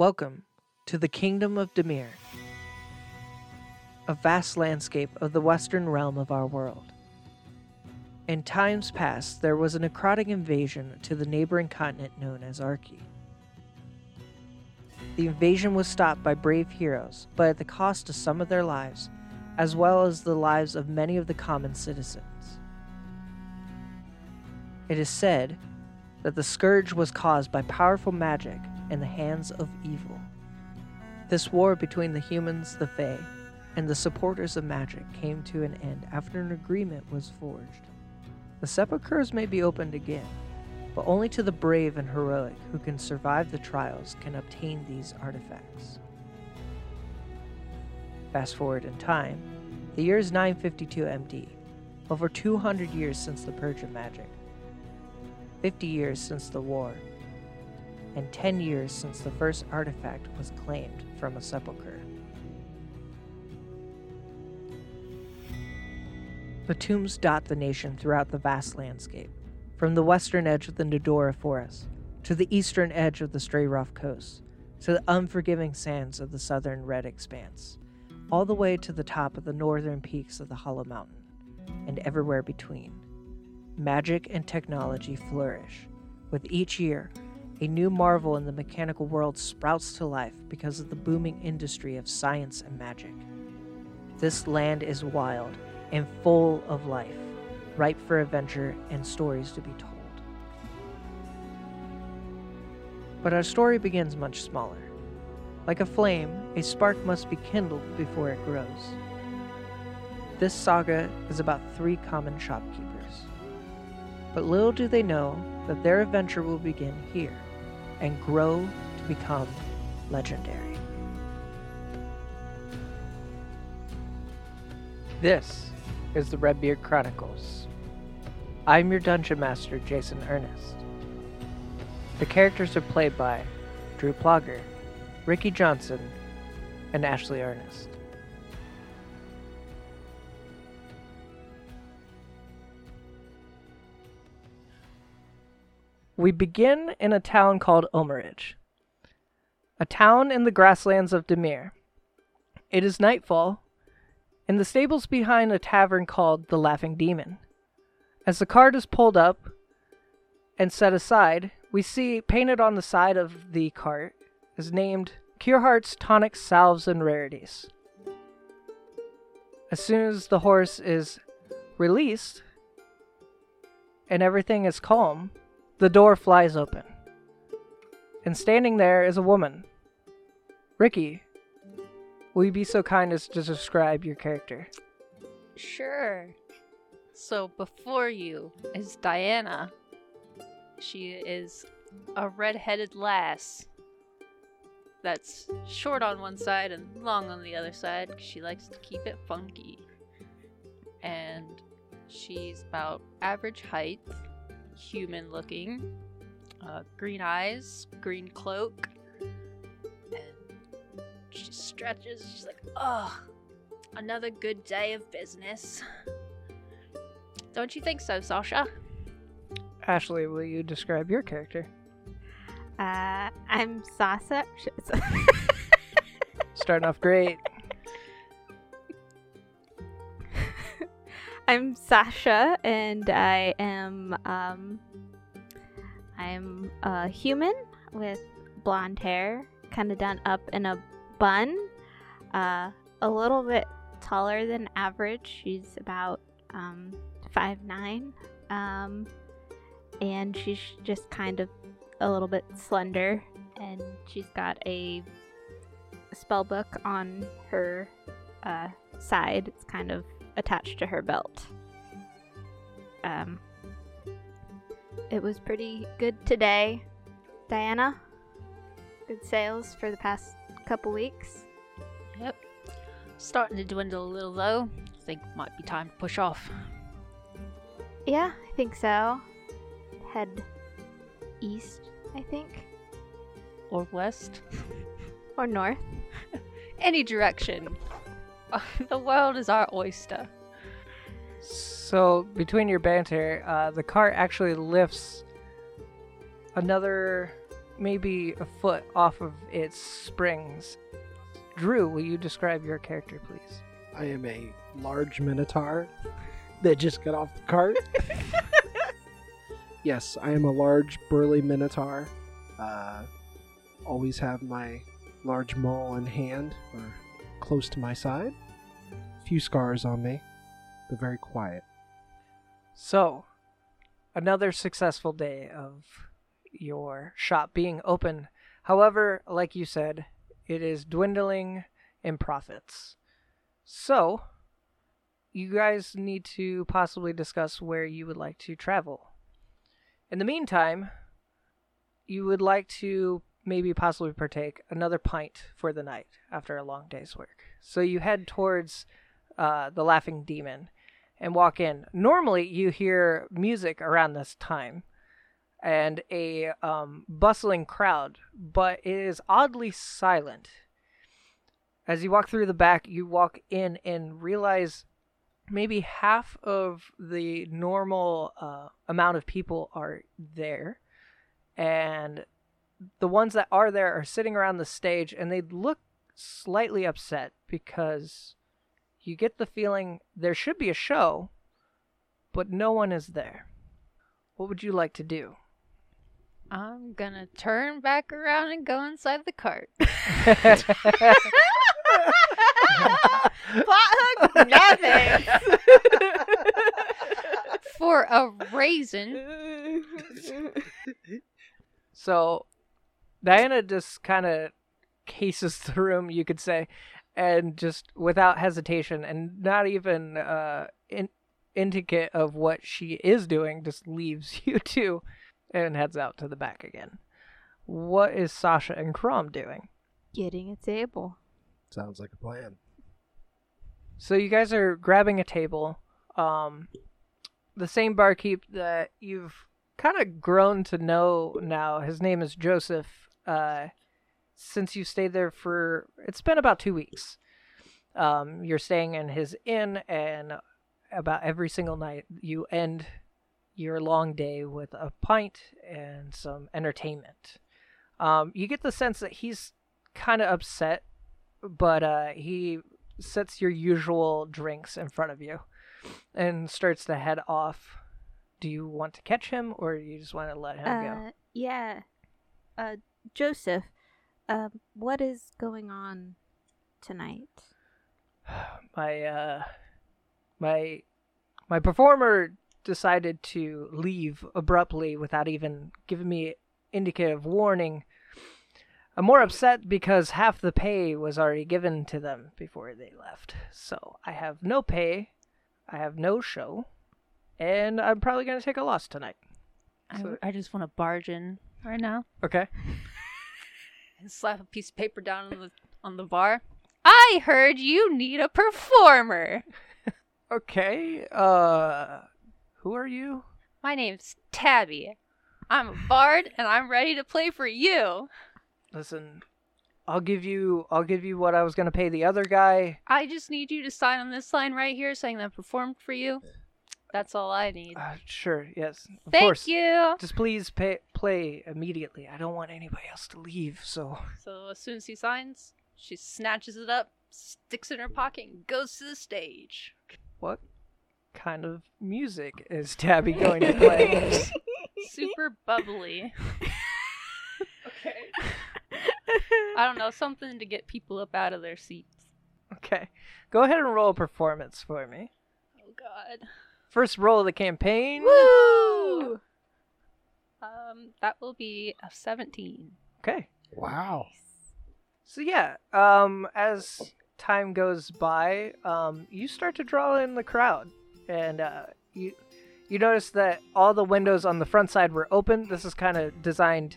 Welcome to the Kingdom of Demir, a vast landscape of the western realm of our world. In times past, there was a necrotic invasion to the neighboring continent known as Arki. The invasion was stopped by brave heroes, but at the cost of some of their lives, as well as the lives of many of the common citizens. It is said that the scourge was caused by powerful magic in the hands of evil. This war between the humans, the Fae, and the supporters of magic came to an end after an agreement was forged. The sepulchres may be opened again, but only to the brave and heroic who can survive the trials can obtain these artifacts. Fast forward in time, the year is 952 MD, over 200 years since the Purge of Magic, 50 years since the war, and 10 years since the first artifact was claimed from a sepulchre. The tombs dot the nation throughout the vast landscape, from the western edge of the Nidora Forest to the eastern edge of the Stray Rough Coast to the unforgiving sands of the southern Red Expanse, all the way to the top of the northern peaks of the Hollow Mountain, and everywhere between. Magic and technology flourish. With each year, a new marvel in the mechanical world sprouts to life because of the booming industry of science and magic. This land is wild and full of life, ripe for adventure and stories to be told. But our story begins much smaller. Like a flame, a spark must be kindled before it grows. This saga is about three common shopkeepers. But little do they know that their adventure will begin here and grow to become legendary. This is the Redbeard Chronicles. I'm your dungeon master, Jason Ernest. The characters are played by Drew Plaugher, Rikki Johnson, and Ashley Ernest. We begin in a town called Omeridge, a town in the grasslands of Demir. It is nightfall, in the stables behind a tavern called the Laughing Demon. As the cart is pulled up and set aside, we see painted on the side of the cart is named Cure Hearts Tonic Salves and Rarities. As soon as the horse is released and everything is calm, the door flies open. And standing there is a woman. Rikki, will you be so kind as to describe your character? Sure. So before you is Dianna. She is a red-headed lass that's short on one side and long on the other side she likes to keep it funky. And she's about average height, human looking, uh, green eyes, green cloak, and she stretches. She's like, oh, another good day of business. Don't you think so, Sasha? Ashley, will you describe your character? Uh, I'm Sasa. Starting off great. I'm Sasha, and I am um, I'm a human with blonde hair, kind of done up in a bun. Uh, a little bit taller than average. She's about um, five nine, um, and she's just kind of a little bit slender, and she's got a spell book on her uh, side. It's kind of attached to her belt. Um, it was pretty good today, Dianna. Good sales for the past couple weeks. Yep. Starting to dwindle a little though. I Think might be time to push off. Yeah, I think so. Head east, I think, Or west. or north. Any direction. the world is our oyster. So, between your banter, uh, the cart actually lifts another maybe a foot off of its springs. Drew, will you describe your character, please? I am a large minotaur that just got off the cart. yes, I am a large, burly minotaur. Uh, always have my large maul in hand or close to my side. Few scars on me, but very quiet. So, another successful day of your shop being open. However, like you said, it is dwindling in profits. So, you guys need to possibly discuss where you would like to travel. In the meantime, you would like to maybe possibly partake another pint for the night after a long day's work. So you head towards uh, the Laughing Demon and walk in. Normally, you hear music around this time and a um, bustling crowd, but it is oddly silent. As you walk through the back, you walk in and realize maybe half of the normal uh, amount of people are there, and the ones that are there are sitting around the stage, and they look slightly upset because you get the feeling there should be a show, but no one is there. What would you like to do? I'm gonna turn back around and go inside the cart. Plot hook, nothing. For a raisin. So Dianna just kind of cases the room, you could say, and just without hesitation and not even uh, in- indicate of what she is doing, just leaves you two and heads out to the back again. What is Sasha and Krom doing? Getting a table. Sounds like a plan. So you guys are grabbing a table. Um, the same barkeep that you've kind of grown to know now. His name is Joseph. Uh, since you stayed there for it's been about two weeks. Um, you're staying in his inn, and about every single night you end your long day with a pint and some entertainment. Um, you get the sense that he's kind of upset, but uh, he sets your usual drinks in front of you and starts to head off. Do you want to catch him, or you just want to let him go? Uh, yeah. Uh, Joseph, um, what is going on tonight? my uh my my performer decided to leave abruptly without even giving me indicative warning. I'm more upset because half the pay was already given to them before they left. So I have no pay, I have no show, and I'm probably gonna take a loss tonight. I, So- I just want to barge in right now Okay. and slap a piece of paper down on the on the bar. I heard you need a performer. Okay. Uh who are you? My name's Tabby. I'm a bard and I'm ready to play for you. Listen, I'll give you I'll give you what I was gonna pay the other guy. I just need you to sign on this line right here saying that I performed for you. That's all I need. Uh, sure, yes. Of Thank course. you. Just please pay, play immediately. I don't want anybody else to leave, so So as soon as he signs, she snatches it up, sticks it in her pocket, and goes to the stage. what kind of music is Tabby going to play? Super bubbly. Okay. I don't know, something to get people up out of their seats. okay. Go ahead and roll a performance for me. Oh god. First roll of the campaign. Woo! Um, that will be a 17. Okay. Wow. So yeah, um, as time goes by, um, you start to draw in the crowd, and uh, you you notice that all the windows on the front side were open. This is kind of designed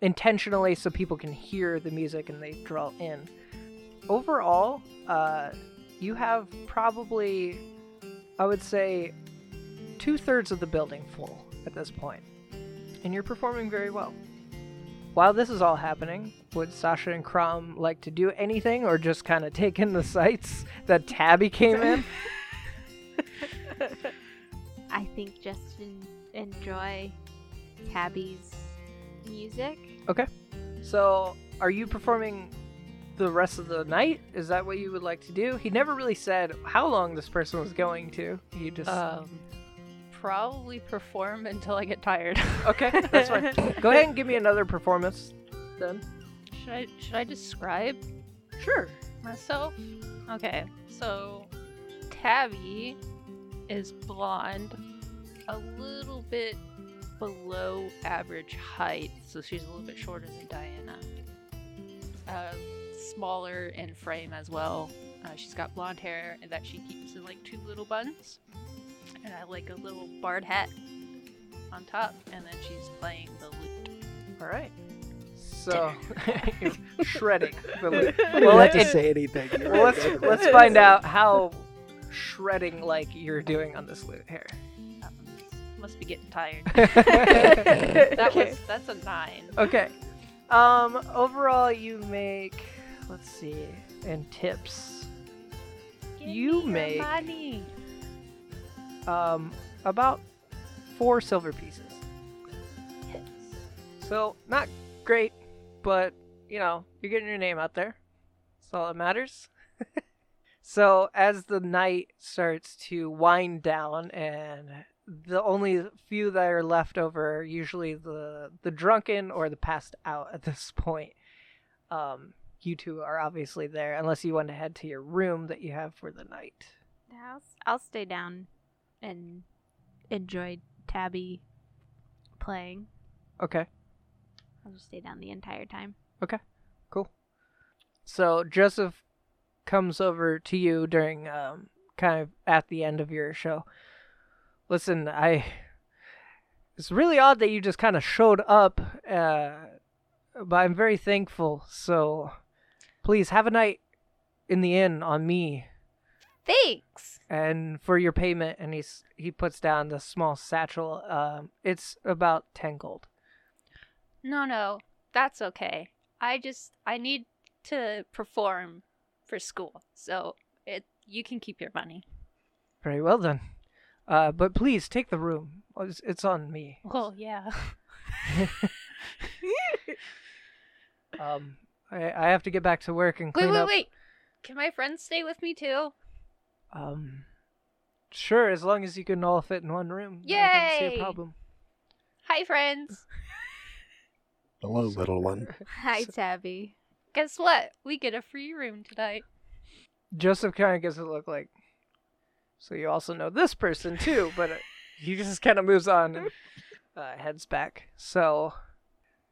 intentionally so people can hear the music and they draw in. Overall, uh, you have probably, I would say, two thirds of the building full at this point, and you're performing very well. While this is all happening, would Sasha and Krom like to do anything or just kind of take in the sights that Tabby came in? I think just en- enjoy Tabby's music Okay. So, are you performing the rest of the night? Is that what you would like to do? He never really said how long this person was going to. He just Um, probably perform until I get tired. okay. That's fine. Go ahead and give me another performance, then. should I should I describe Sure. myself? Okay, so Tabby is blonde, a little bit below average height, so she's a little bit shorter than Dianna. Uh, smaller in frame as well. Uh, she's got blonde hair that she keeps in like two little buns, and I like a little bard hat on top, and then she's playing the lute. All right. So shredding the loot. I Well, have to say anything. Well, let's let's find out how shredding like you're doing on this loot here. Um, must be getting tired. that that was that's a nine. okay. Um, overall, you make. Let's see. And tips. Give You make- money. Um, about four silver pieces. Yes. So not great, but you know you're getting your name out there. That's all that matters. so as the night starts to wind down, and the only few that are left over are usually the the drunken or the passed out at this point. Um, you two are obviously there, unless you want to head to your room that you have for the night. I'll, I'll stay down and enjoy Tabby playing. Okay. I'll just stay down the entire time. Okay, cool. So Joseph comes over to you during um, kind of at the end of your show. Listen, I. It's really odd that you just kind of showed up, uh, but I'm very thankful. So, please have a night in the inn on me, Thanks. and for your payment. And he's he puts down the small satchel. Um, it's about ten gold. No, no, that's okay. I just I need to perform for school, so it you can keep your money. Very well then. Uh, but please take the room. It's, it's on me. Well, yeah. Um, I, I have to get back to work and wait, clean wait, up. wait. Can my friends stay with me too? Um, sure, as long as you can all fit in one room. I don't see Yay! a problem. Hi, friends. Hello, little one. Hi, Tabby. Guess what? We get a free room tonight. Joseph kind of gives a look like, so you also know this person too, but uh, he just kind of moves on and uh, heads back. So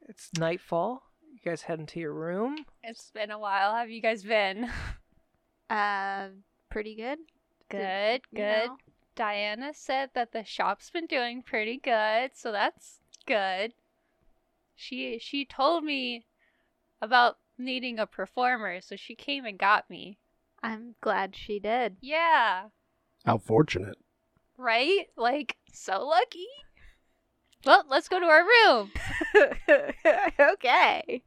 it's nightfall. You guys head into your room. It's been a while. How have you guys been? Uh, pretty good. Good, you good. know? Dianna said that the shop's been doing pretty good, so that's good. She she told me about needing a performer, so she came and got me. I'm glad she did. Yeah, How fortunate. right? Like so lucky. Well, let's go to our room. okay.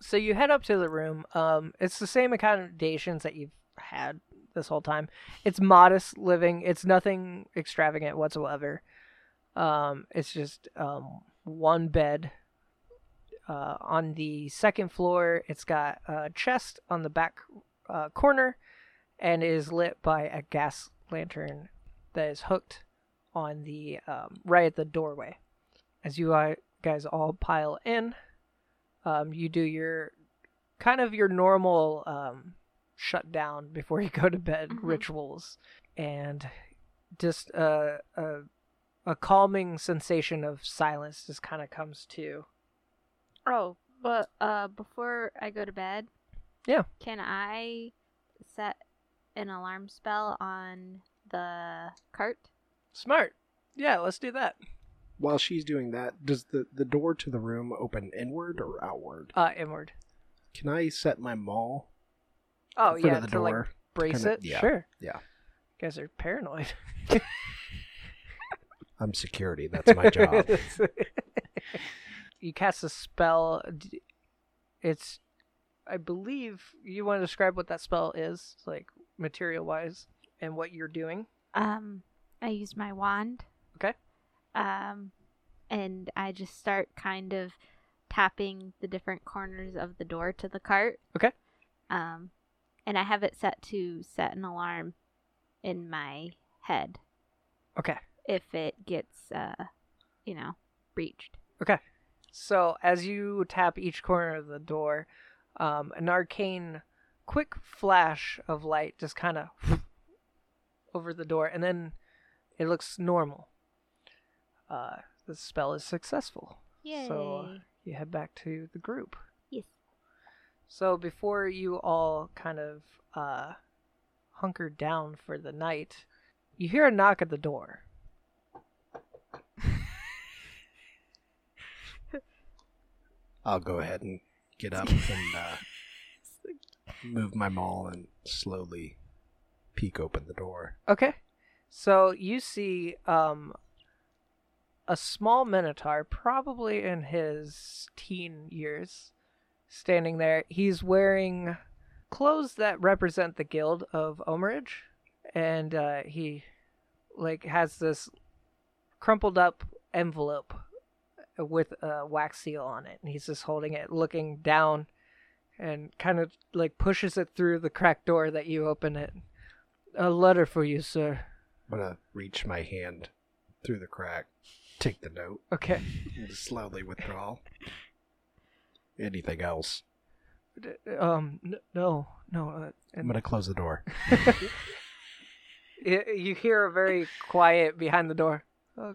So you head up to the room. Um, it's the same accommodations that you've had this whole time. It's modest living. It's nothing extravagant whatsoever. Um, it's just um, one bed. Uh, on the second floor, it's got a chest on the back uh, corner, and is lit by a gas lantern that is hooked on the um, right at the doorway. As you guys all pile in, um, you do your kind of your normal um, shut down before you go to bed Mhm. rituals, and just a, a a calming sensation of silence just kind of comes to. Oh, but uh, before I go to bed, Yeah. can I set an alarm spell on the cart? Smart. Yeah, let's do that. While she's doing that, does the, the door to the room open inward or outward? Uh, inward. Can I set my maul Oh in front yeah, of the to door? like brace kinda- it. yeah, Sure. yeah. You guys are paranoid. I'm security. That's my job. you cast a spell. It's, I believe, you want to describe what that spell is, like material wise, and what you're doing. Um, I use my wand. Um, and I just start kind of tapping the different corners of the door to the cart. Okay. Um, and I have it set to set an alarm in my head Okay. if it gets, uh, you know, breached. Okay. So as you tap each corner of the door, um, an arcane, quick flash of light just kind of over the door, and then it looks normal. Uh, the spell is successful. Yay! So uh, you head back to the group. yes. So before you all kind of uh, hunker down for the night, you hear a knock at the door. I'll go ahead and get up and uh, move my maul and slowly peek open the door. Okay. So you see um a small minotaur, probably in his teen years, standing there. He's wearing clothes that represent the guild of Omeridge, and uh, he like has this crumpled up envelope with a wax seal on it, and he's just holding it, looking down, and kind of like pushes it through the cracked door that you open it. A letter for you, sir. I'm gonna reach my hand through the crack, take the note, Okay. and slowly withdraw. Anything else? D- Um. N- no. No. Uh, I'm and gonna close the door. y- you hear a very quiet behind the door. Uh,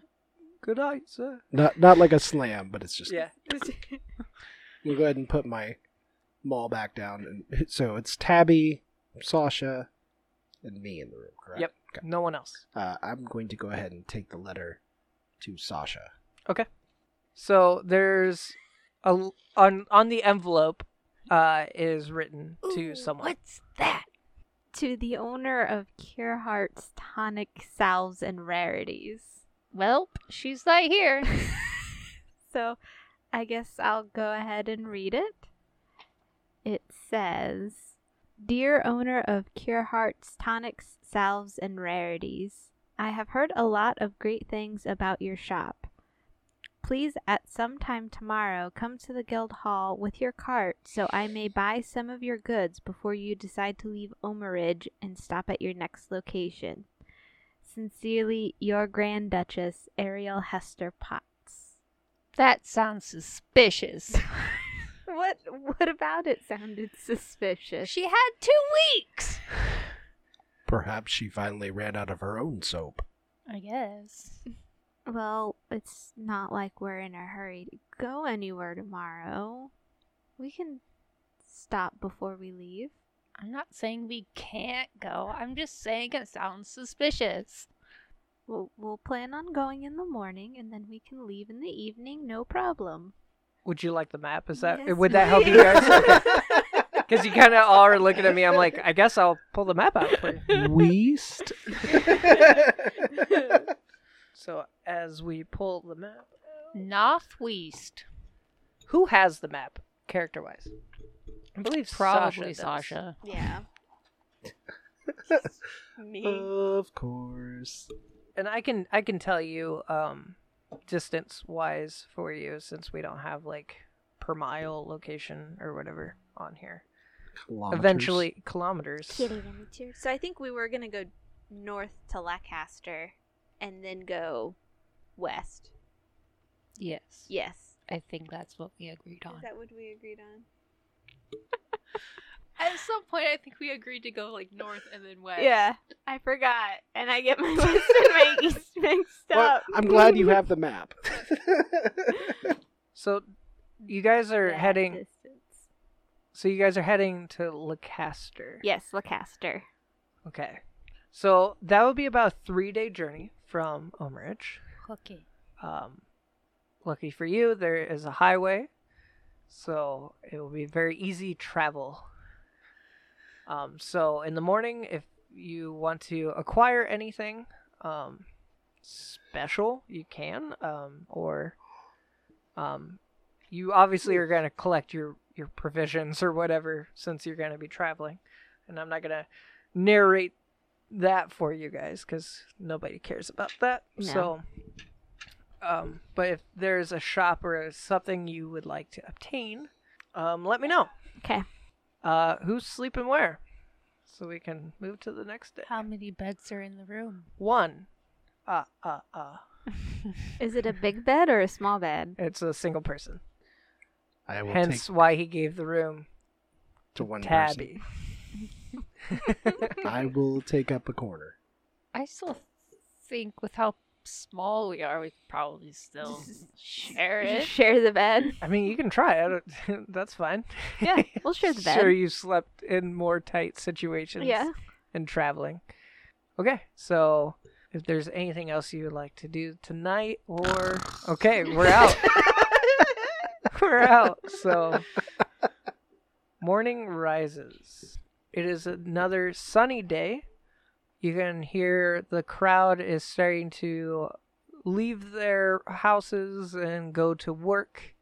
good night, sir. Not not like a slam, but it's just. Yeah. We'll go ahead and put my maul back down, and so it's Tabby, Sasha, and me in the room. Correct. Yep. Okay. No one else. Uh, I'm going to go ahead and take the letter to Sasha. Okay. So there's a on on the envelope. Uh, is written to someone. What's that? To the owner of Cure Heart's tonic salves and rarities. Well, she's not here. so I guess I'll go ahead and read it. It says Dear owner of Cure Heart's tonics, salves, and rarities, I have heard a lot of great things about your shop. Please, at some time tomorrow, come to the guild hall with your cart so I may buy some of your goods before you decide to leave Omeridge and stop at your next location. Sincerely, your Grand Duchess, Ariel Hester Potts. That sounds suspicious. What what about it sounded suspicious? she had two weeks. Perhaps she finally ran out of her own soap. I guess. Well, it's not like we're in a hurry to go anywhere tomorrow. We can stop before we leave. I'm not saying we can't go. I'm just saying it sounds suspicious. We'll, we'll plan on going in the morning and then we can leave in the evening, no problem. Would you like the map? Is that Yes, would that help you guys? please. Because you kind of all are looking at me. I'm like, I guess I'll pull the map out for you. Weast. So as we pull the map, Northwest. who has the map character wise? I believe Probably Sasha. does. Sasha. Yeah. Me. of course. and I can I can tell you um distance wise for you since we don't have like per mile location or whatever on here. Kilometers. Eventually kilometers. So I think we were going to go north to Lancaster and then go west. Yes. Yes. I think that's what we agreed on. that what we agreed on? At some point, I think we agreed to go like north and then west. Yeah, I forgot, and I get my west and my east mixed Well, up. I'm glad you have the map. So you guys are That heading distance. So you guys are heading to Lancaster. Yes, Lancaster. Okay. So that would be about a three day journey from Omeridge. Okay. Um, lucky for you, there is a highway, so it will be very easy travel. Um, so in the morning, if you want to acquire anything um, special, you can, um, or um, you obviously are going to collect your your provisions or whatever since you're going to be traveling, and I'm not going to narrate that for you guys because nobody cares about that. No. So Um, but if there's a shop or something you would like to obtain, um, let me know. Okay. Uh, who's sleeping where? So we can move to the next day. How many beds are in the room? One. Uh, uh, uh. Is it a big bed or a small bed? It's a single person. I will Hence why he gave the room to one Tabby. person. I will take up a corner. I still think with how small we are, we could probably still share it. Share the bed. I mean, you can try it. That's fine. Yeah, we'll share the bed. Sure, you slept in more tight situations. Yeah. And traveling. Okay, so if there's anything else you would like to do tonight, or okay, we're out. We're out. So morning rises. It is another sunny day. You can hear the crowd is starting to leave their houses and go to work.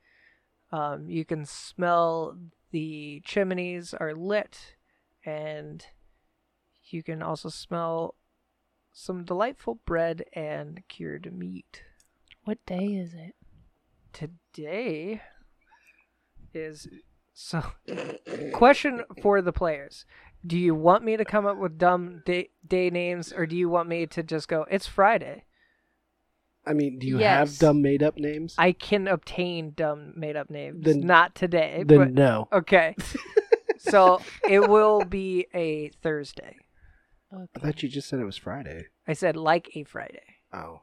Um, you can smell the chimneys are lit, and you can also smell some delightful bread and cured meat. What day is it? Today is so. Question for the players: Do you want me to come up with dumb day, day names, or do you want me to just go? It's Friday. I mean, do you Yes. have dumb made up names? I can obtain dumb made up names. Then- Not today, then but no. okay. so it will be a Thursday. I thought you just said it was Friday. I said like a Friday. Oh.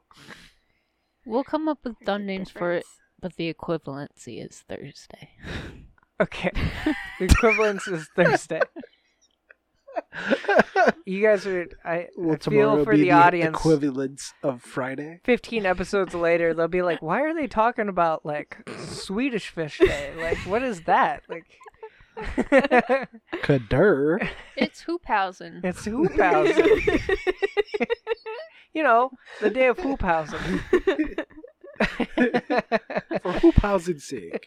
We'll come up with dumb names for it, Difference. But the equivalency is Thursday. Okay. the equivalence is Thursday. You guys are. I, Will I tomorrow feel for be the, audience. equivalence of Friday? 15 episodes later, they'll be like, why are they talking about, like, Swedish Fish Day? Like, what is that? Like, Kadur. It's Hoophausen. it's Hoophausen. you know, the day of Hoophausen. For Hoophausen's sake.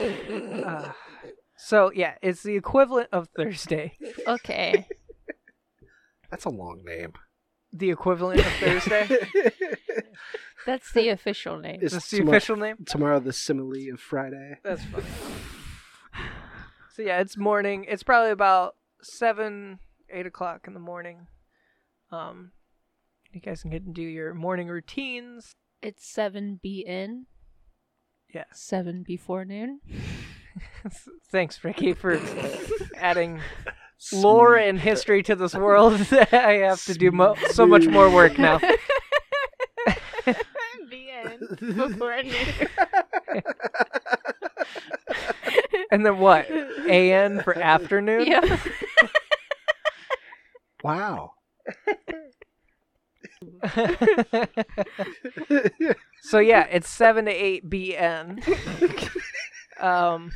Uh, so, yeah, it's the equivalent of Thursday. Okay. That's a long name. The equivalent of Thursday? That's the official name. Is That's the tomorrow, official name? tomorrow the simile of Friday. That's funny. So yeah, it's morning. It's probably about seven, eight o'clock in the morning. Um, you guys can get and do your morning routines. It's 7 BN, Yes. 7 before noon. Thanks, Rikki, for adding lore and history to this world. I have to do mo- so much more work now. the end. Before I knew. And then what? AN for afternoon. Yeah. Wow. so yeah, it's seven to eight BN. um,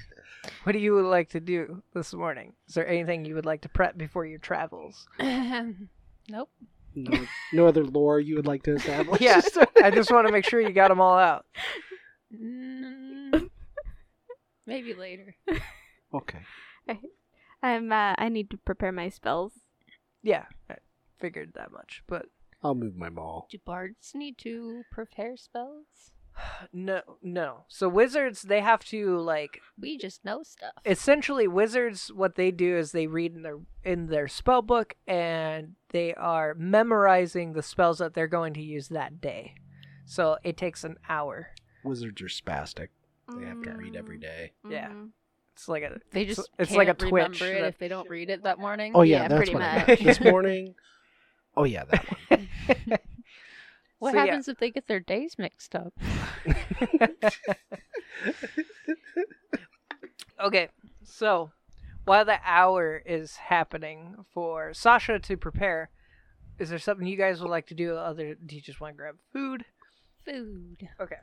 what do you like to do this morning? Is there anything you would like to prep before your travels? nope. No, no other lore you would like to establish? Yeah, I just want to make sure you got them all out. Mm, maybe later. Okay. I'm. Uh, I need to prepare my spells. Yeah, I figured that much, but I'll move my ball. Do bards need to prepare spells? no, no. So wizards, they have to like We just know stuff. essentially wizards what they do is they read in their in their spell book and they are memorizing the spells that they're going to use that day so it takes an hour Wizards are spastic. They have to read every day. Mm, day. Yeah. mhm. it's like a They it's- just it's can't like a remember twitch it that- if they don't read it that morning. Oh yeah, Yeah, that's pretty what I much. This morning. Oh yeah, that one. what So, yeah. happens if they get their days mixed up? okay so while the hour is happening for sasha to prepare is there something you guys would like to do other do you just want to grab food Food. Okay.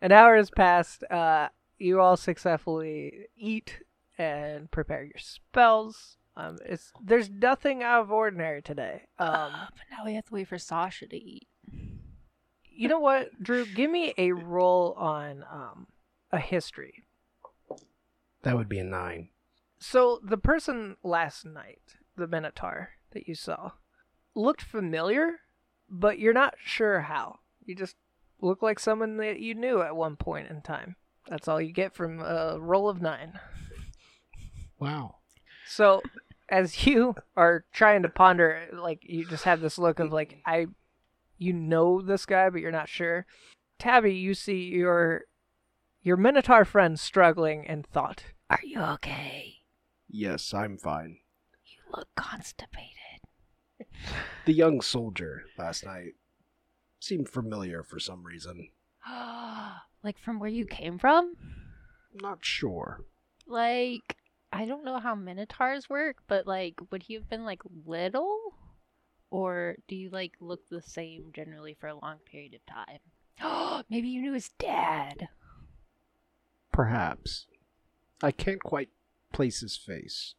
An hour has passed. Uh, you all successfully eat and prepare your spells. Um, it's there's nothing out of ordinary today. Um, Uh, but now we have to wait for Sasha to eat. you know what, Drew? Give me a roll on um a history. That would be a nine. So the person last night, the Minotaur that you saw, looked familiar, but you're not sure how. You just look like someone that you knew at one point in time. That's all you get from a roll of nine. Wow. So, as you are trying to ponder, like you just have this look of like I, you know this guy, but you're not sure. Tabby, you see your your Minotaur friend struggling in thought. Are you okay? Yes, I'm fine. You look constipated. The young soldier last night seemed familiar for some reason. like from where you came from? Not sure. Like, I don't know how minotaurs work, but like, would he have been like little? Or do you like look the same generally for a long period of time? Maybe you knew his dad. Perhaps. I can't quite place his face.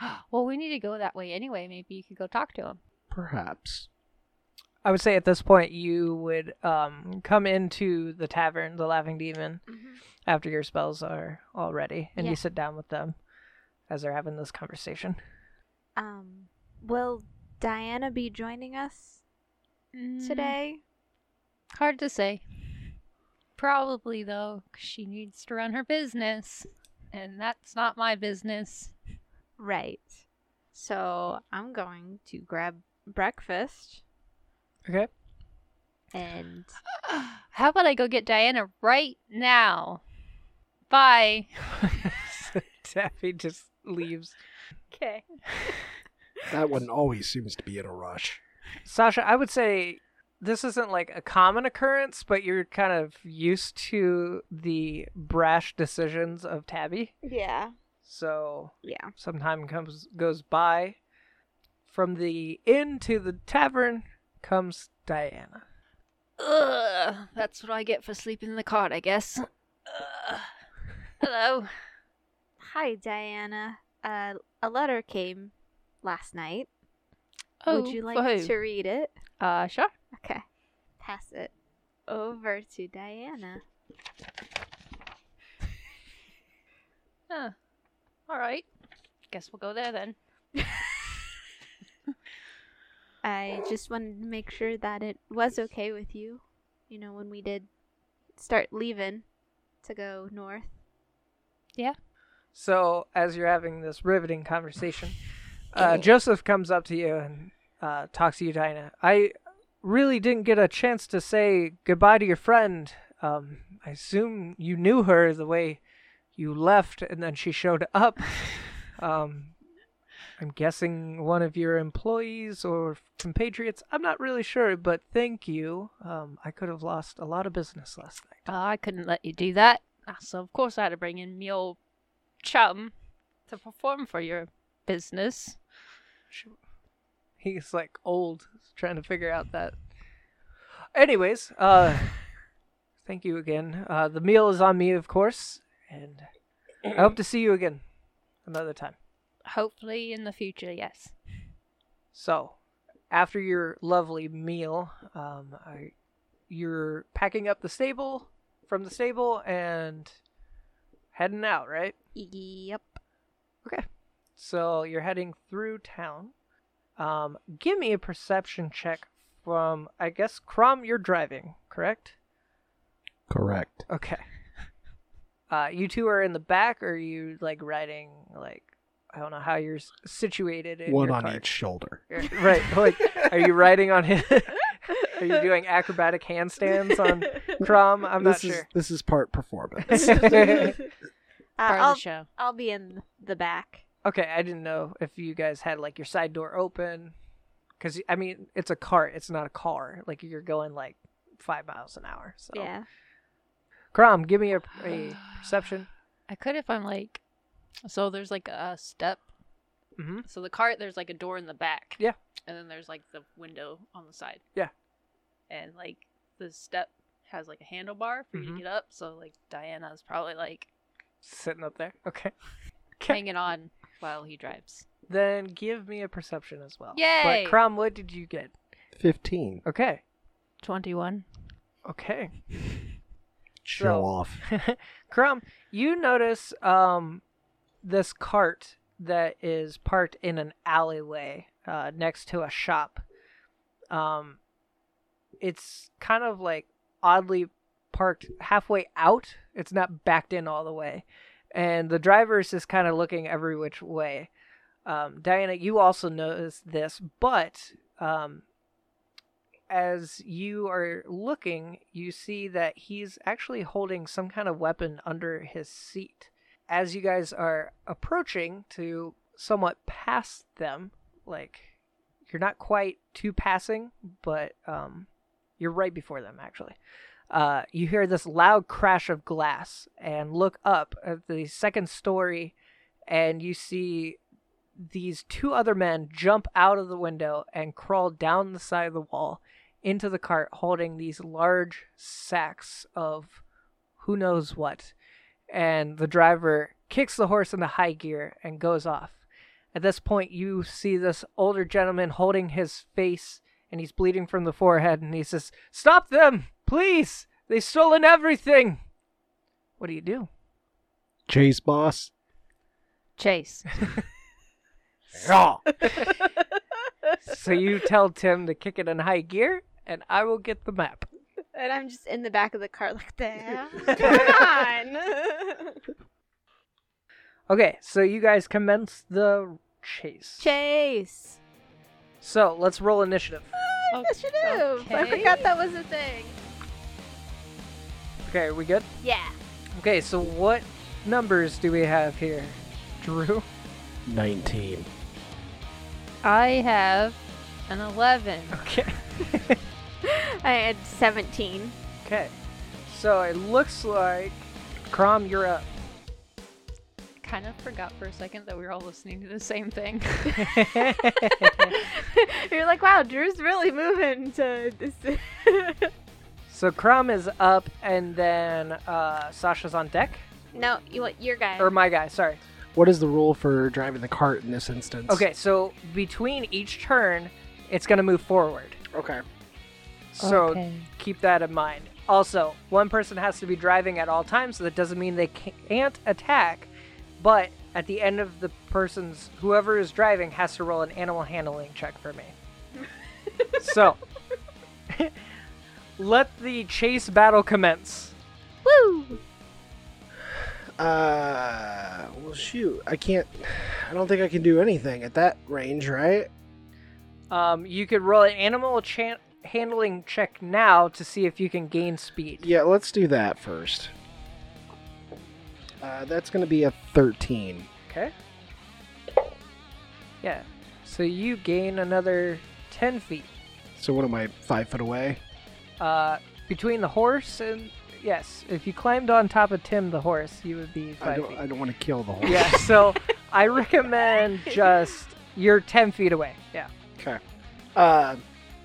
well, we need to go that way anyway. Maybe you could go talk to him. Perhaps. I would say at this point you would um, come into the tavern, the Laughing Demon, after your spells are all ready, and Yeah. you sit down with them as they're having this conversation. Um, will Dianna be joining us Mm, today? Hard to say. Probably though, 'cause she needs to run her business, and that's not my business. Right. So I'm going to grab breakfast Okay. and How about I go get Dianna right now? Bye. so Tabby just leaves. okay. That one always seems to be in a rush. Sasha, I would say this isn't like a common occurrence, but you're kind of used to the brash decisions of Tabby. Yeah. So Yeah. some time comes goes by. From the inn to the tavern comes Dianna. Ugh, that's what I get for sleeping in the cart, I guess. Ugh. Hello. Hi, Dianna. Uh, a letter came last night. Oh, Would you like to read it? Uh, sure. Okay. Pass it over to Dianna. Huh. All right. Guess we'll go there then. I just wanted to make sure that it was okay with you. You know, when we did start leaving to go north. So as you're having this riveting conversation, uh, Joseph comes up to you and uh, talks to you, Dianna. I really didn't get a chance to say goodbye to your friend. Um, I assume you knew her the way you left, and then she showed up. Um, I'm guessing one of your employees or compatriots. I'm not really sure, but thank you. Um, I could have lost a lot of business last night. Uh, I couldn't let you do that. Uh, So, of course, I had to bring in me old chum to perform for your business. He's like old, trying to figure out that. Anyways, uh, thank you again. Uh, the meal is on me, of course, and I hope to see you again another time. Hopefully, in the future, yes. So, after your lovely meal, um, I, you're packing up the stable from the stable and heading out, right? Yep. Okay. So you're heading through town. Um, give me a perception check from, I guess, Krom. You're driving, correct? Correct. Okay. Uh, you two are in the back, or are you like riding? Like, I don't know how you're situated. In One your on cart. each shoulder. Yeah, Right. Like, are you riding on him? are you doing acrobatic handstands on Krom? I'm this not is sure. this is part performance. Uh, Part I'll, of the show. I'll be in the back. Okay, I didn't know if you guys had like your side door open, because I mean it's a cart, it's not a car. Like you're going like five miles an hour. So, Yeah. Krom, give me a, a perception. I could if I'm like. So, there's like a step. Mm-hmm. So, the cart, there's like a door in the back. Yeah. And then there's like the window on the side. Yeah. And like the step has like a handlebar for you Mhm. to get up. So, like, Dianna's probably like Sitting up there. Okay. Okay. hanging on while he drives. Then give me a perception as well. Yay! But Krom, what did you get? Fifteen. Okay. 21. Okay. Show So- off. Krom, you notice um this cart that is parked in an alleyway uh, next to a shop. Um, it's kind of like oddly parked halfway out. It's not backed in all the way. And the driver is just kind of looking every which way. Um, Dianna, you also notice this, but um, as you are looking, you see that he's actually holding some kind of weapon under his seat. As you guys are approaching to somewhat past them, like you're not quite too passing, but um, you're right before them actually. Uh, you hear this loud crash of glass and look up at the second story, and you see these two other men jump out of the window and crawl down the side of the wall into the cart holding these large sacks of who knows what. And the driver kicks the horse into high gear and goes off. At this point, you see this older gentleman holding his face and he's bleeding from the forehead and he says, Stop them! Please! They've stolen everything! What do you do? Chase boss. Chase. Yeah. So you tell Tim to kick it in high gear and I will get the map. And I'm just in the back of the car like that. What's going on? Okay, so you guys commence the chase. Chase. So let's roll initiative. Oh, initiative. I forgot that was a thing. Okay, are we good? Yeah. Okay, so what numbers do we have here? Drew? 19. I have an 11. Okay. I had 17. okay. So it looks like Krom, you're up. Kind of forgot for a second that we were all listening to the same thing. You're like, wow, Drew's really moving to this. so Krom is up and then uh, Sasha's on deck. no, you what? Your guy. Or my guy, sorry. What is the rule for driving the cart in this instance? Okay, so between each turn, it's going to move forward. Okay. So Okay. keep that in mind. Also, one person has to be driving at all times, so that doesn't mean they can't attack, but at the end of the person's whoever is driving has to roll an animal handling check for me. so, let the chase battle commence. Woo! Uh, well, shoot. I can't. I don't think I can do anything at that range, right? Um, you could roll an animal chan- handling check now to see if you can gain speed. Yeah, let's do that first. Uh, that's going to be a 13. Okay. Yeah. So you gain another 10 feet. So what am I, five foot away? Uh, between the horse and yes, if you climbed on top of Tim the horse, you would be I don't, feet. I don't want to kill the horse. Yeah. So I recommend just you're 10 feet away. Yeah. Okay. Uh,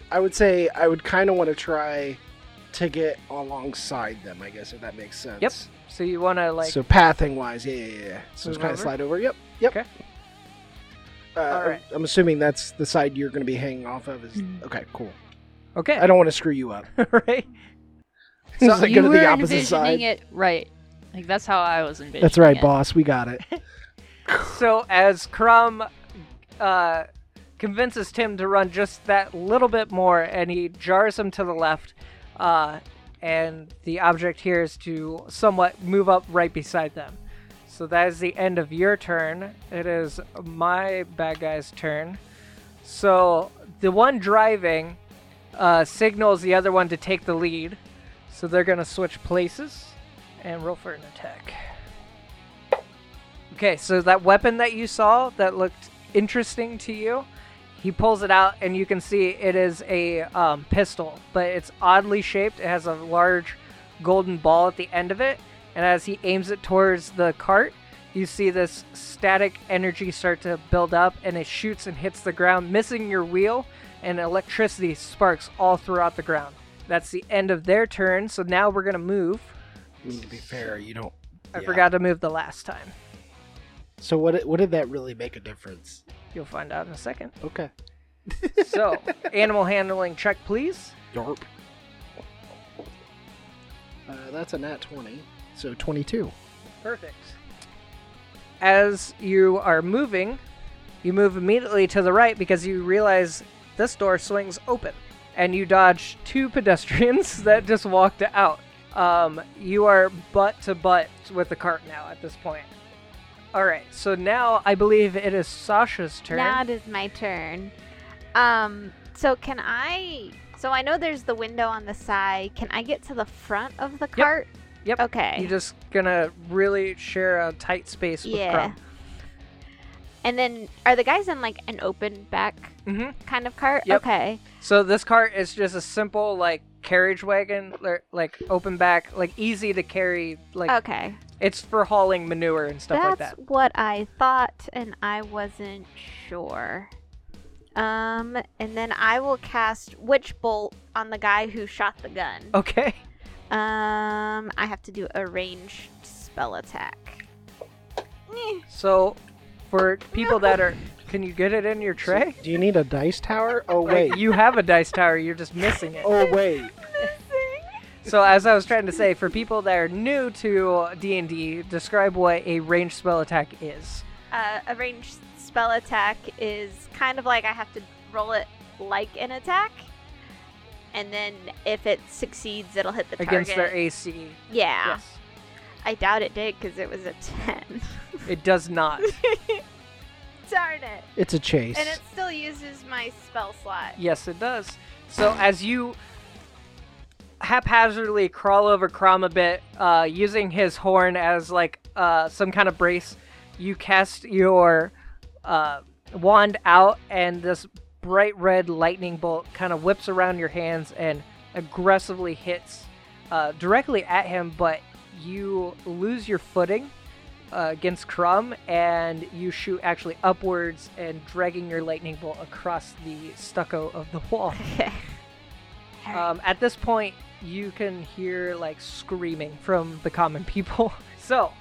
I would say I would kind of want to try to get alongside them, I guess, if that makes sense. Yep. So you want to like so pathing wise, yeah, yeah, yeah. So Move just kind of over? slide over. Yep. Yep. Okay. Uh, All right. I'm assuming that's the side you're going to be hanging off of. Is Mm-hmm. okay. Cool. okay. I don't want to screw you up. right. So So I you go to were the opposite envisioning side. it right. Like that's how I was envisioning That's right, it. boss. We got it. So as Krom uh, convinces Tim to run just that little bit more, and he jars him to the left, uh, and the object here is to somewhat move up right beside them. So that is the end of your turn. It is my bad guy's turn. So the one driving uh, signals the other one to take the lead. So they're gonna switch places and roll for an attack. Okay, so that weapon that you saw that looked interesting to you, he pulls it out and you can see it is a um, pistol, but it's oddly shaped. It has a large golden ball at the end of it, and as he aims it towards the cart, you see this static energy start to build up and it shoots and hits the ground, missing your wheel, and electricity sparks all throughout the ground. That's the end of their turn, so now we're gonna move. To be fair, you don't. I yeah. forgot to move the last time. So what? did- What did that really make a difference? You'll find out in a second. Okay. So, animal handling check, please. Yarp. Uh, that's a nat 20. So 22. Perfect. As you are moving, you move immediately to the right because you realize this door swings open. and you dodge two pedestrians that just walked out. Um, you are butt to butt with the cart now at this point. All right, so now I believe it is Sasha's turn. Now it is my turn. Um, so can I? So I know there's the window on the side. Can I get to the front of the cart? Yep. Okay. You're just gonna really share a tight space with yeah. Krom. And then are the guys in like an open back hmm kind of cart? Yep. Okay. So this cart is just a simple like carriage wagon, like open back, like easy to carry. Like okay. It's for hauling manure and stuff like that. That's what I thought, and I wasn't sure. Um, and then I will cast Witch Bolt on the guy who shot the gun. Okay. Um, I have to do a ranged spell attack. So for people that are, can you get it in your tray? Do you need a dice tower? Oh wait. you have a dice tower. You're just missing it. Oh wait. So as I was trying to say, for people that are new to D and D, describe what a ranged spell attack is. Uh, a ranged spell attack is kind of like I have to roll it like an attack, and then if it succeeds, it'll hit the target. Against their AC. yeah, Yes. I doubt it did because it was a ten. It does not. Darn it! It's a chase. And it still uses my spell slot. yes, it does. So as you haphazardly crawl over Krom a bit, uh, using his horn as like uh, some kind of brace, you cast your uh, wand out, and this bright red lightning bolt kind of whips around your hands and aggressively hits uh, directly at him, but you lose your footing uh, against Krom, and you shoot actually upwards and dragging your lightning bolt across the stucco of the wall. Um, at this point, you can hear like screaming from the common people. So,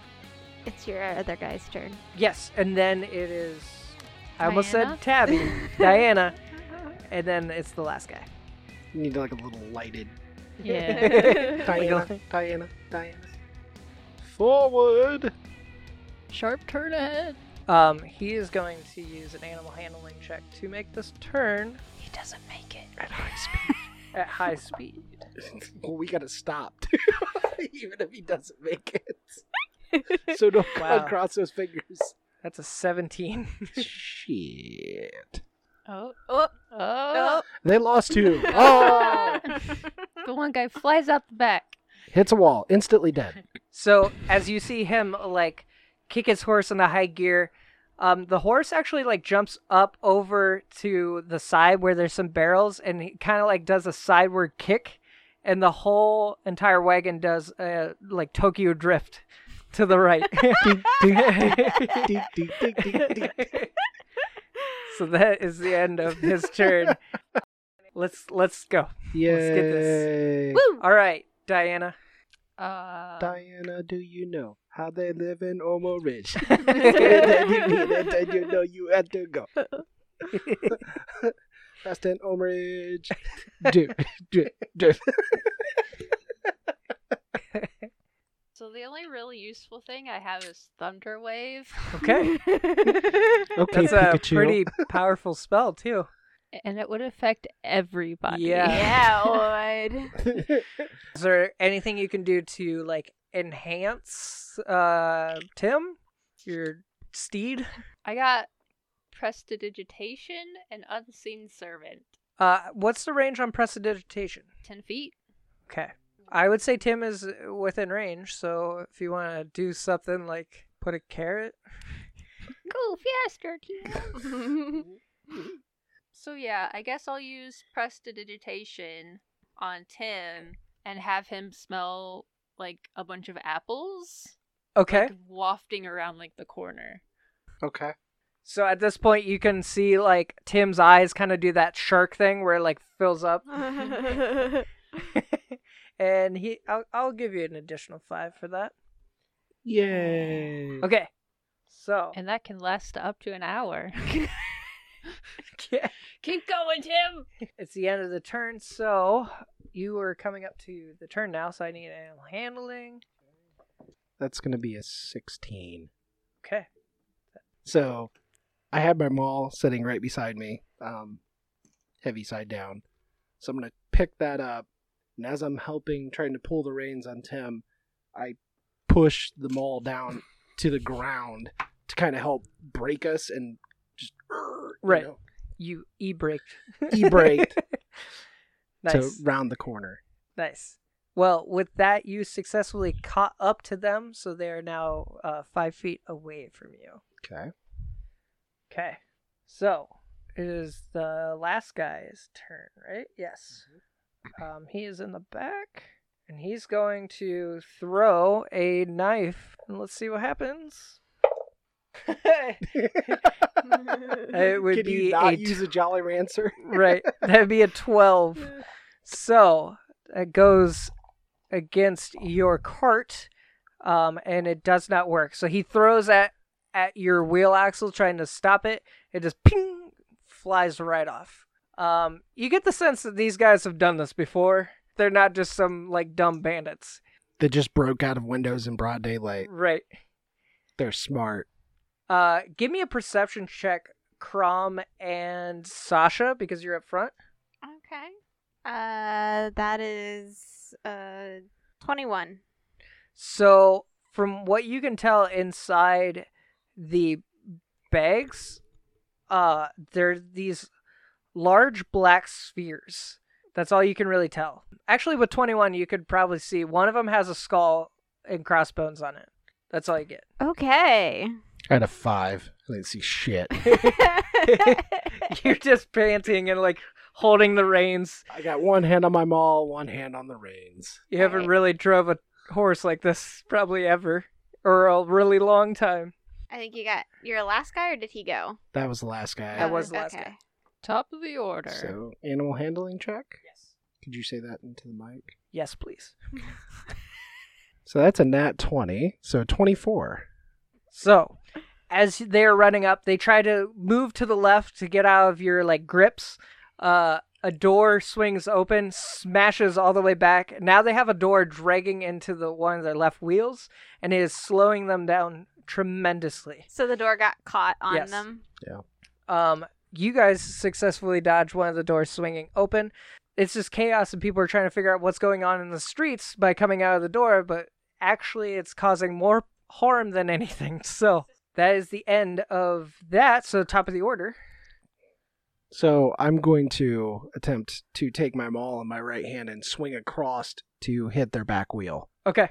It's your other guy's turn. yes, and then it is. I almost said Tabby, Dianna, and then it's the last guy. You need like a little lighted. Yeah. Dianna, Dianna, Dianna. Forward. Sharp turn ahead. Um, he is going to use an animal handling check to make this turn He doesn't make it. At high speed. at high speed. well, we gotta stop. Even if he doesn't make it. so don't Wow. cross those fingers. That's a 17. Shit. Oh. Oh, Oh. They lost two. Oh! The one guy flies out the back. Hits a wall. Instantly dead. So as you see him like kick his horse in the high gear, um, the horse actually like jumps up over to the side where there's some barrels, and he kind of like does a sideward kick, and the whole entire wagon does uh, like Tokyo drift to the right. So that is the end of his turn. Let's let's go. Yay. Let's get this. Woo! All right, Dianna. Uh, Dianna, do you know how they live in Omeridge? and then you need it, and you know you had to go. Fast in Omeridge. Do, do, do. so the only really useful thing I have is Thunder Wave, Okay, Okay, that's a pretty powerful spell too. and it would affect everybody. Yeah. yeah, it would. Is there anything you can do to like enhance uh Tim, your steed? I got Prestidigitation and Unseen Servant. Uh what's the range on prestidigitation? 10 feet. Okay. I would say Tim is within range, so if you want to do something like put a carrot. Go faster, Tim. so yeah, I guess I'll use Prestidigitation on Tim and have him smell like a bunch of apples Okay. like, wafting around like the corner. Okay. So at this point you can see like Tim's eyes kind of do that shark thing where it like fills up. and he I'll, I'll give you an additional 5 for that. Yay. Okay. So, And that can last up to an hour. yeah. Keep going, Tim! It's the end of the turn, so you are coming up to the turn now, so I need animal handling. That's going to be a 16. Okay. So I have my maul sitting right beside me, um, heavy side down. So I'm gonna pick that up, and as I'm helping, trying to pull the reins on Tim, I push the mall down to the ground to kind of help break us and just you Right. know, You e braked. E-braked. nice. to round the corner. Nice. Well, with that, you successfully caught up to them, so they are now uh, five feet away from you. Okay. Okay. So it is the last guy's turn, right? Yes. Um, he is in the back, and he's going to throw a knife, and let's see what happens. it would Can be you not a use a Jolly Rancher? right. That'd be a twelve. So it goes against your cart, um, and it does not work. So he throws at at your wheel axle, trying to stop it. It just ping flies right off. Um, you get the sense that these guys have done this before. They're not just some like dumb bandits, That just broke out of windows in broad daylight. right? They're smart. Uh, give me a perception check, Krom and Sasha, because you're up front. Okay. Uh, that is uh twenty-one. So, from what you can tell inside the bags, uh, they're these large black spheres. That's all you can really tell. Actually, with 21, you could probably see one of them has a skull and crossbones on it. That's all you get. Okay. I had a five. I didn't see shit. You're just panting and like holding the reins. I got one hand on my maul, one hand on the reins. You haven't really drove a horse like this probably ever, or a really long time. I think you got your last guy, or did he go? That was the last guy. That was the last guy. Top of the order. So, animal handling check? Yes. Could you say that into the mic? Yes, please. So that's a nat 20. So 24. So, as they're running up, they try to move to the left to get out of your like grips. Uh, a door swings open, smashes all the way back. Now they have a door dragging into the one of their left wheels, and it is slowing them down tremendously. So the door got caught on Yes. them. Yeah. Um, you guys successfully dodge one of the doors swinging open. It's just chaos, and people are trying to figure out what's going on in the streets by coming out of the door, but actually, it's causing more harm than anything. So that is the end of that. So top of the order. So I'm going to attempt to take my maul in my right hand and swing across to hit their back wheel. Okay.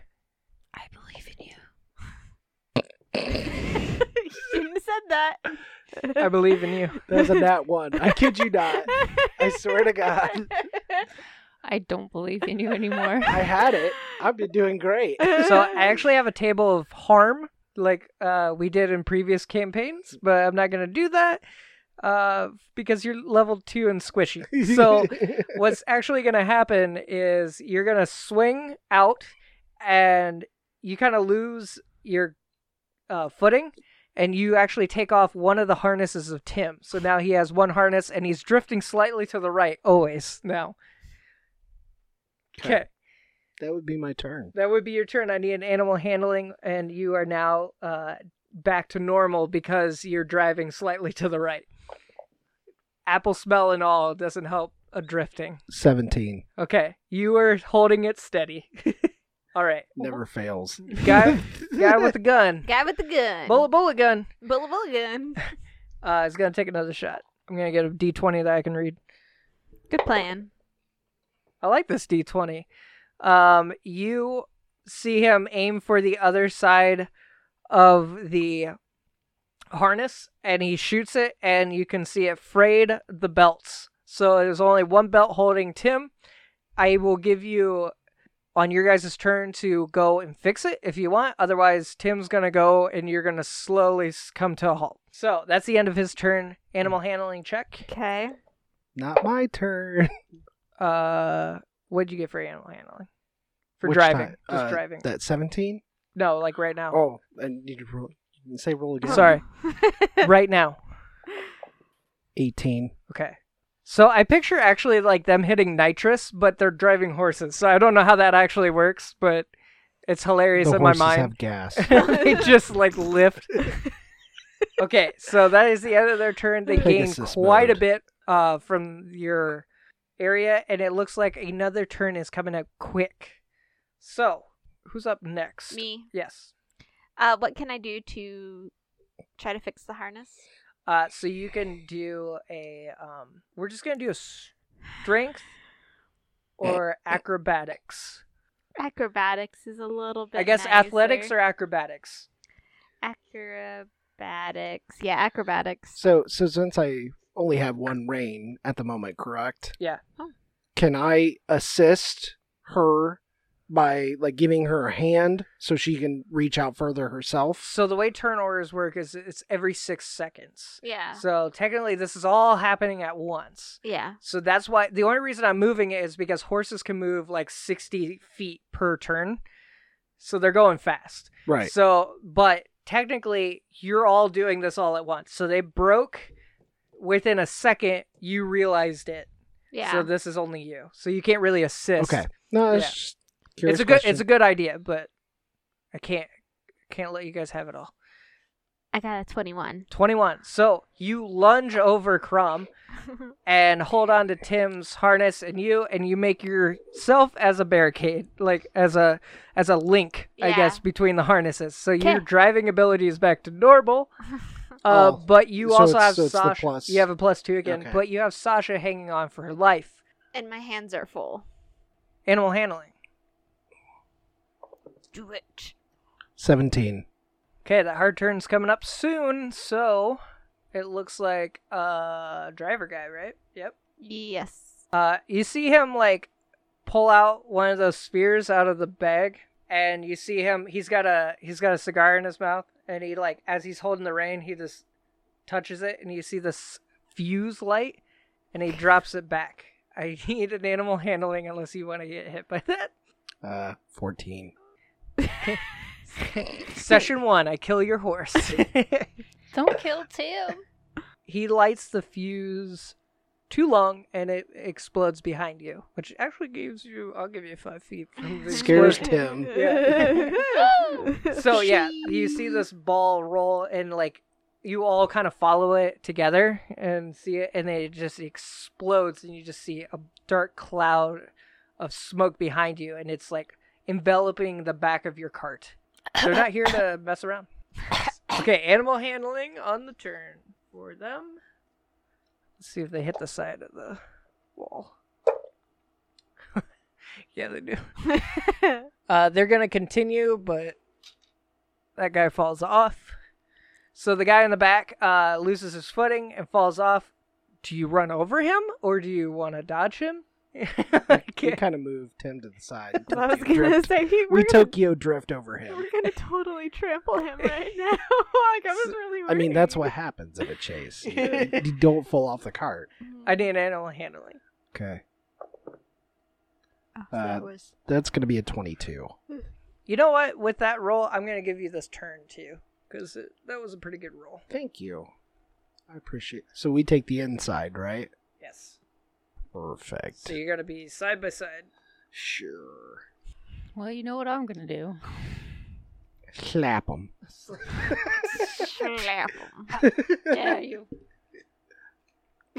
I believe in you. you shouldn't have said that. I believe in you. That's a nat one. I kid you not. I swear to God. I don't believe in you anymore. I had it. I've been doing great. So I actually have a table of harm, like uh, we did in previous campaigns, but I'm not gonna do that uh, because you're level two and squishy. So what's actually going to happen is you're going to swing out and you kind of lose your uh, footing and you actually take off one of the harnesses of Tim. So now he has one harness and he's drifting slightly to the right always now. Okay. That would be my turn. That would be your turn. I need an animal handling and you are now uh, back to normal because you're driving slightly to the right. Apple smell and all doesn't help a drifting. 17. Okay, you are holding it steady. All right, Never fails. guy, guy with the gun, Guy with the gun. bullet, bullet gun, Bullet, bullet gun. uh, is gonna take another shot. I'm gonna get a D20 that I can read. Good plan. I like this D20. Um, you see him aim for the other side of the harness, and he shoots it, and you can see it frayed the belts. So there's only one belt holding Tim. I will give you on your guys' turn to go and fix it if you want. Otherwise, Tim's gonna go, and you're gonna slowly come to a halt. So that's the end of his turn. Animal handling check. Okay. Not my turn. Uh, what'd you get for animal handling? For Which driving, time? just Uh, driving. That 17? No, like right now. Oh, and you did roll, you say roll again. Sorry. right now. 18. Okay. So I picture actually like them hitting nitrous, but they're driving horses. So I don't know how that actually works, but it's hilarious the in my mind. horses have gas. they just like lift. okay, so that is the end of their turn. They gain Pegasus quite a bit uh, from your area, and it looks like another turn is coming up quick. So, who's up next? Me. Yes. Uh, what can I do to try to fix the harness? Uh, so you can do a. Um, we're just gonna do a strength or acrobatics. Acrobatics is a little bit. I guess athletics or acrobatics. acrobatics. Yeah, acrobatics. So, so since I only have one rain at the moment, correct? Yeah. Oh. Can I assist her by like giving her a hand so she can reach out further herself? So the way turn orders work is it's every six seconds. Yeah. So technically, this is all happening at once. Yeah. So that's why the only reason I'm moving it is because horses can move like 60 feet per turn. So they're going fast. Right. So, but technically, you're all doing this all at once. So they broke within a second. You realized it. Yeah. So this is only you. So you can't really assist. Okay. No, it's Yeah. just It's a good. question. It's a good idea, but I can't. Can't let you guys have it all. I got a 21. 21. So you lunge over Krom and hold on to Tim's harness and you and you make yourself as a barricade, like as a as a link, I guess, between the harnesses. So your 'Kay. driving ability is back to normal. Uh, Oh, but you so also have so Sasha. plus. You have a plus two again, Okay. but you have Sasha hanging on for her life. and my hands are full. Animal handling. Do it. seventeen. Okay, that hard turn's coming up soon, so it looks like uh driver guy, right? Yep. Yes. Uh, you see him like pull out one of those spears out of the bag, and you see him. He's got a he's got a cigar in his mouth, and he like as he's holding the rein, he just touches it, and you see this fuse light, and he drops it back. I need an animal handling unless you want to get hit by that. Uh, fourteen. Session one, I kill your horse. Don't kill Tim. he lights the fuse too long and it explodes behind you, which actually gives you, I'll give you five feet from the Scares explosion. Tim. So yeah, you see this ball roll and like you all kind of follow it together and see it and then it just explodes and you just see a dark cloud of smoke behind you and it's like enveloping the back of your cart. They're not here to mess around. Okay, animal handling on the turn for them. Let's see if they hit the side of the wall. yeah, they do. Uh, they're gonna continue, but that guy falls off. So the guy in the back uh, loses his footing and falls off. Do you run over him or do you want to dodge him? I We can't- kind of moved Tim to the side. I was gonna drift. say we, we we're gonna, Tokyo drift over him. we're gonna totally trample him right now. like I was So- really. I mean, that's what happens in a chase. You, you don't fall off the cart. I need animal handling. Okay, Oh, uh, that was that's gonna be a twenty-two. You know what? With that roll, I'm gonna give you this turn too, because that was a pretty good roll. Thank you. I appreciate. It. So we take the inside, right? Yes. Perfect. So you're gonna be side by side. Sure. Well, you know what I'm gonna do. Slap them. slap 'em. Yeah, you.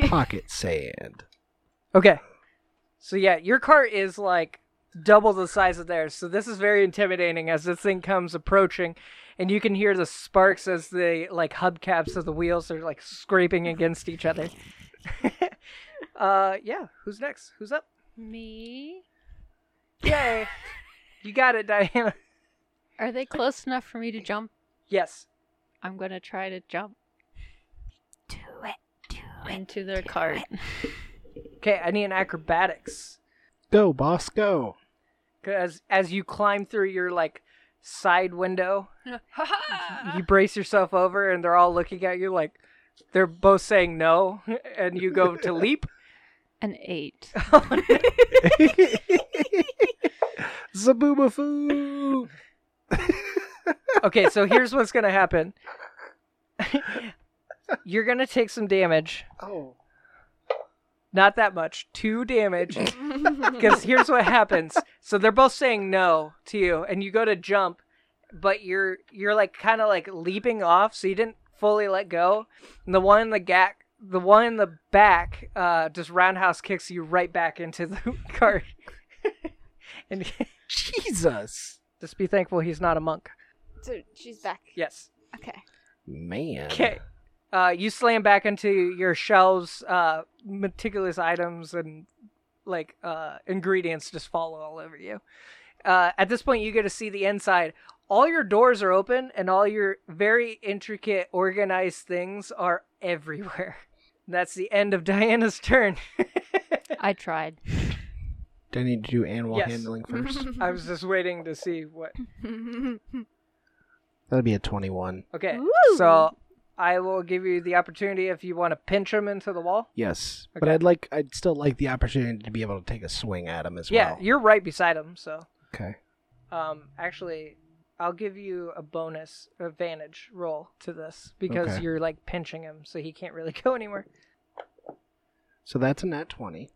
Pocket sand. Okay. So yeah, your cart is like double the size of theirs. So this is very intimidating as this thing comes approaching and you can hear the sparks as the like hubcaps of the wheels are like scraping against each other. uh yeah, who's next? Who's up? Me. Yay. you got it, Dianna. Are they close enough for me to jump? Yes. I'm gonna try to jump Do it. Do it. into their cart. Okay, I need an acrobatics. Go, boss, go. Cause as you climb through your like side window, you brace yourself over and they're all looking at you like they're both saying no and you go to leap An eight. Zaboomafoo. okay so here's what's gonna happen you're gonna take some damage Oh. not that much two damage because here's what happens so they're both saying no to you and you go to jump but you're you're like kind of like leaping off so you didn't fully let go and the one in the back the one in the back uh, just roundhouse kicks you right back into the cart. and Jesus. just be thankful he's not a monk. So she's back. Yes. Okay. Man. Okay. Uh, you slam back into your shelves, uh, meticulous items and like uh, ingredients just fall all over you. Uh, at this point, you get to see the inside. All your doors are open, and all your very intricate, organized things are everywhere. That's the end of Dianna's turn. I tried. Do I need to do animal Yes. handling first? I was just waiting to see what. That'd be a 21. Okay, Ooh. so I will give you the opportunity if you want to pinch him into the wall. Yes. But I'd like, I'd still like the opportunity to be able to take a swing at him as Yeah, well. Yeah, you're right beside him, so. Okay. Um, actually, I'll give you a bonus advantage roll to this because Okay. you're like pinching him, so he can't really go anywhere. So that's a nat 20.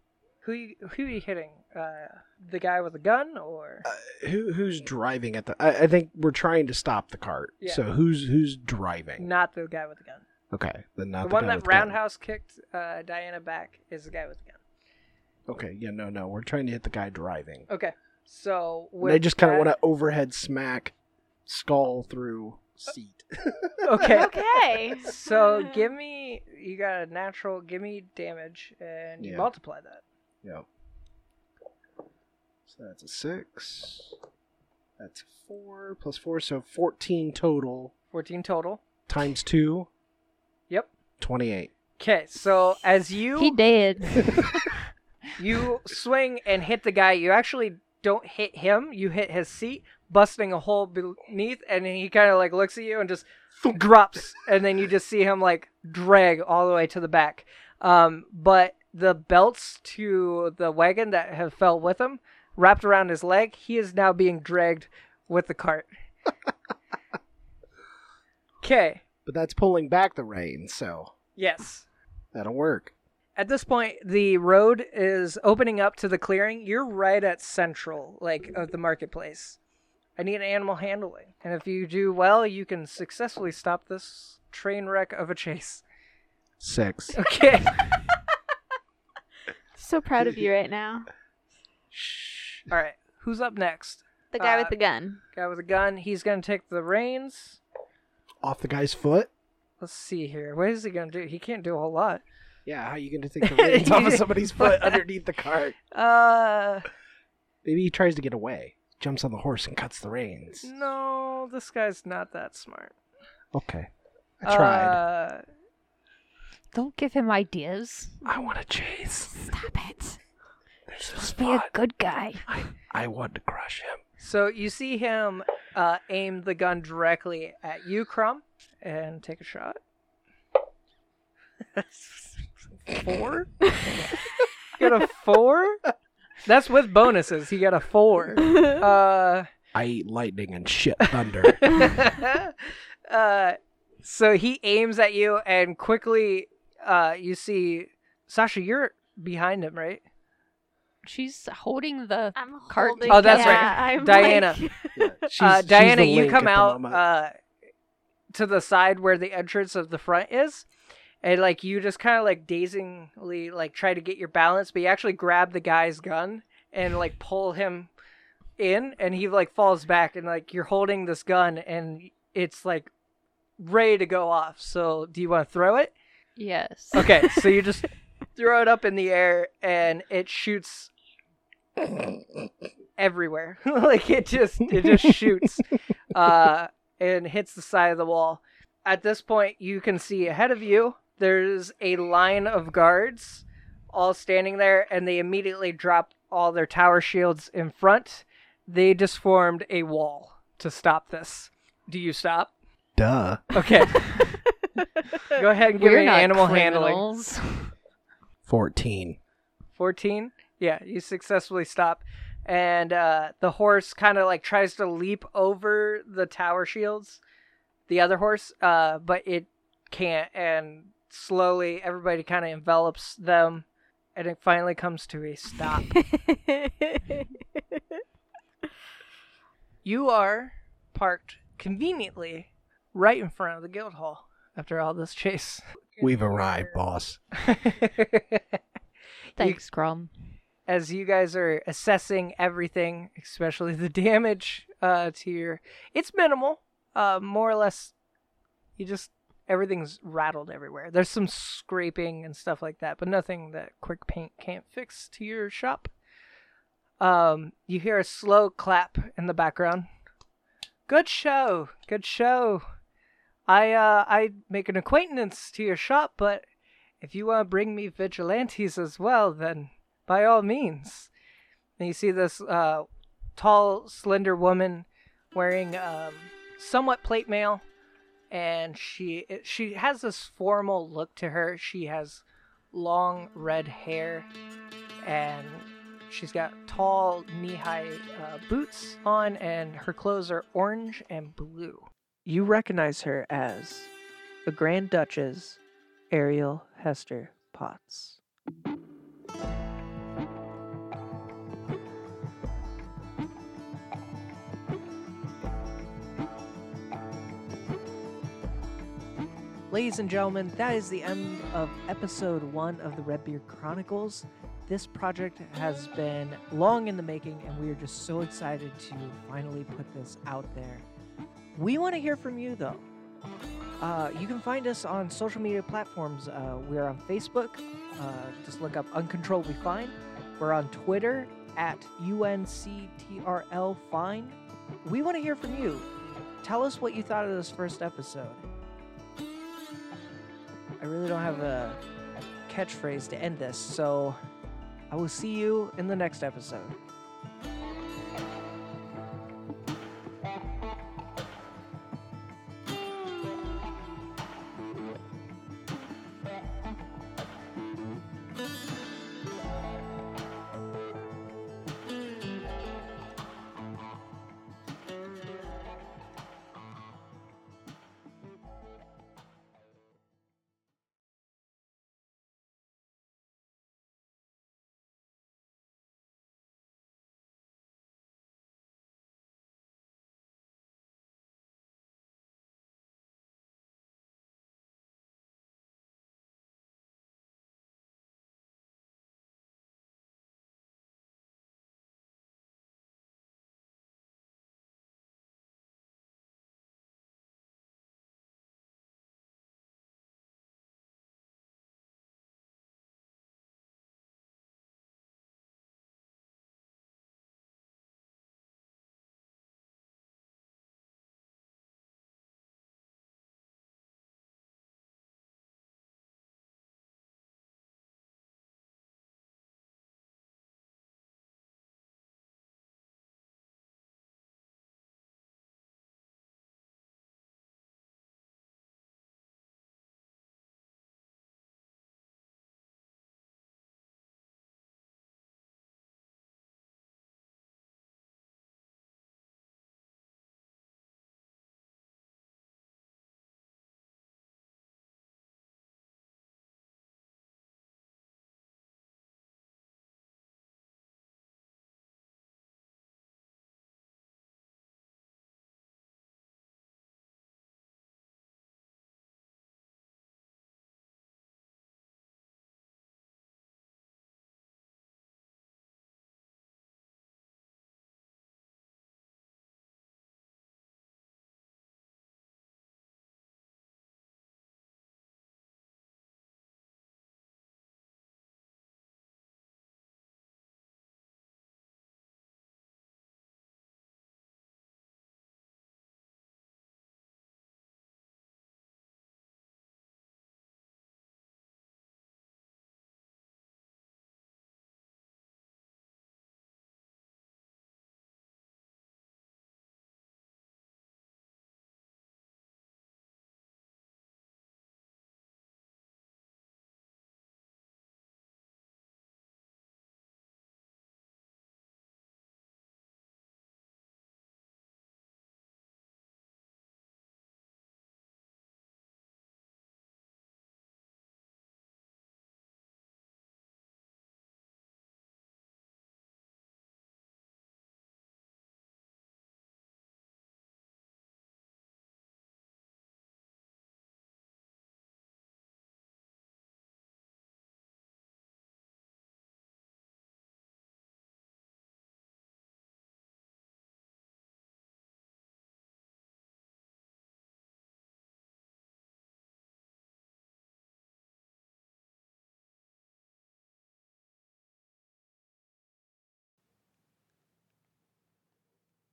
Who you, who are you hitting? Uh, the guy with the gun, or Uh, who who's driving at the? I, I think we're trying to stop the cart. Yeah. So who's who's driving? not the guy with the gun? Okay, then not the, the, one guy that with the gun. roundhouse kicked uh, Dianna back is the guy with the gun. Okay, yeah, no, no, we're trying to hit the guy driving. Okay, so And I with just kind of that- want to overhead smack, skull through seat. Okay, okay. so give me you got a natural. Give me damage, and you Yeah. multiply that. yeah. So that's a six. That's a four plus four, so fourteen total Fourteen total. times two. Yep. Twenty-eight. Okay, so as you He did. you swing and hit the guy. You actually don't hit him. You hit his seat, busting a hole beneath, and he kind of like looks at you and just drops, and then you just see him like drag all the way to the back. Um, but the belts to the wagon that have fell with him wrapped around his leg. He is now being dragged with the cart. Okay. But that's pulling back the reins, so Yes. that'll work. At this point, the road is opening up to the clearing. You're right at central, like of the marketplace. I need animal handling, and if you do well, you can successfully stop this train wreck of a chase. Six. Okay. So proud of you right now. Shh. All right. Who's up next? The guy Uh, with the gun. Guy with a gun. He's gonna take the reins. Off the guy's foot. Let's see here. What is he gonna do? He can't do a whole lot. Yeah, how are you gonna take the reins off of somebody's foot underneath the cart? Uh, Maybe he tries to get away, jumps on the horse and cuts the reins. no. This guy's not that smart. Okay, I tried. Uh, Don't give him ideas. I want to chase. Stop it. There's this Be a spot. good guy. I I want to crush him. So you see him uh, aim the gun directly at you, Krom, and take a shot. four? Get a four? That's with bonuses. He got a four. Uh, I eat lightning and shit thunder. uh, so he aims at you, and quickly, uh, you see Sasha. You're behind him, right? She's holding the. I'm Cart- holding. Oh, that's yeah, right. I'm Dianna. like- Yeah, she's- uh, she's Dianna, the you link come at the out moment. uh, to the side where the entrance of the front is, and like you just kind of like dazingly like try to get your balance, but you actually grab the guy's gun and like pull him in, and he like falls back, and like you're holding this gun, and it's like ready to go off. So, do you want to throw it? Yes. Okay, so you just throw it up in the air, and it shoots everywhere. like it just it just shoots uh and hits the side of the wall. At this point you can see ahead of you there's a line of guards all standing there and they immediately drop all their tower shields in front. They just formed a wall to stop this. Do you stop? Duh. Okay. Go ahead and give We're me not animal handling. Fourteen. 14 yeah you successfully stop and uh, the horse kind of like tries to leap over the tower shields the other horse uh, but it can't and slowly everybody kind of envelops them and it finally comes to a stop you are parked conveniently right in front of the guild hall after all this chase We've arrived, boss. Thanks, Krom. as you guys are assessing everything, especially the damage uh, to your, it's minimal. Uh, more or less, you just everything's rattled everywhere. There's some scraping and stuff like that, but nothing that quick paint can't fix to your shop. Um, you hear a slow clap in the background. Good show, good show. I uh I make an acquaintance to your shop, but if you want to bring me vigilantes as well, then by all means. And you see this uh, tall, slender woman wearing um, somewhat plate mail, and she she has this formal look to her. She has long red hair, and she's got tall knee-high uh, boots on, and her clothes are orange and blue. You recognize her as the Grand Duchess Ariel Hester Potts. Ladies and gentlemen, that is the end of episode one of the Redbeard Chronicles. This project has been long in the making, and we are just so excited to finally put this out there. We want to hear from you, though. Uh, you can find us on social media platforms. Uh, we're on Facebook. Uh, just look up Uncontrollably Fine. We're on Twitter at UNCTRL Fine. We want to hear from you. Tell us what you thought of this first episode. I really don't have a catchphrase to end this, so I will see you in the next episode.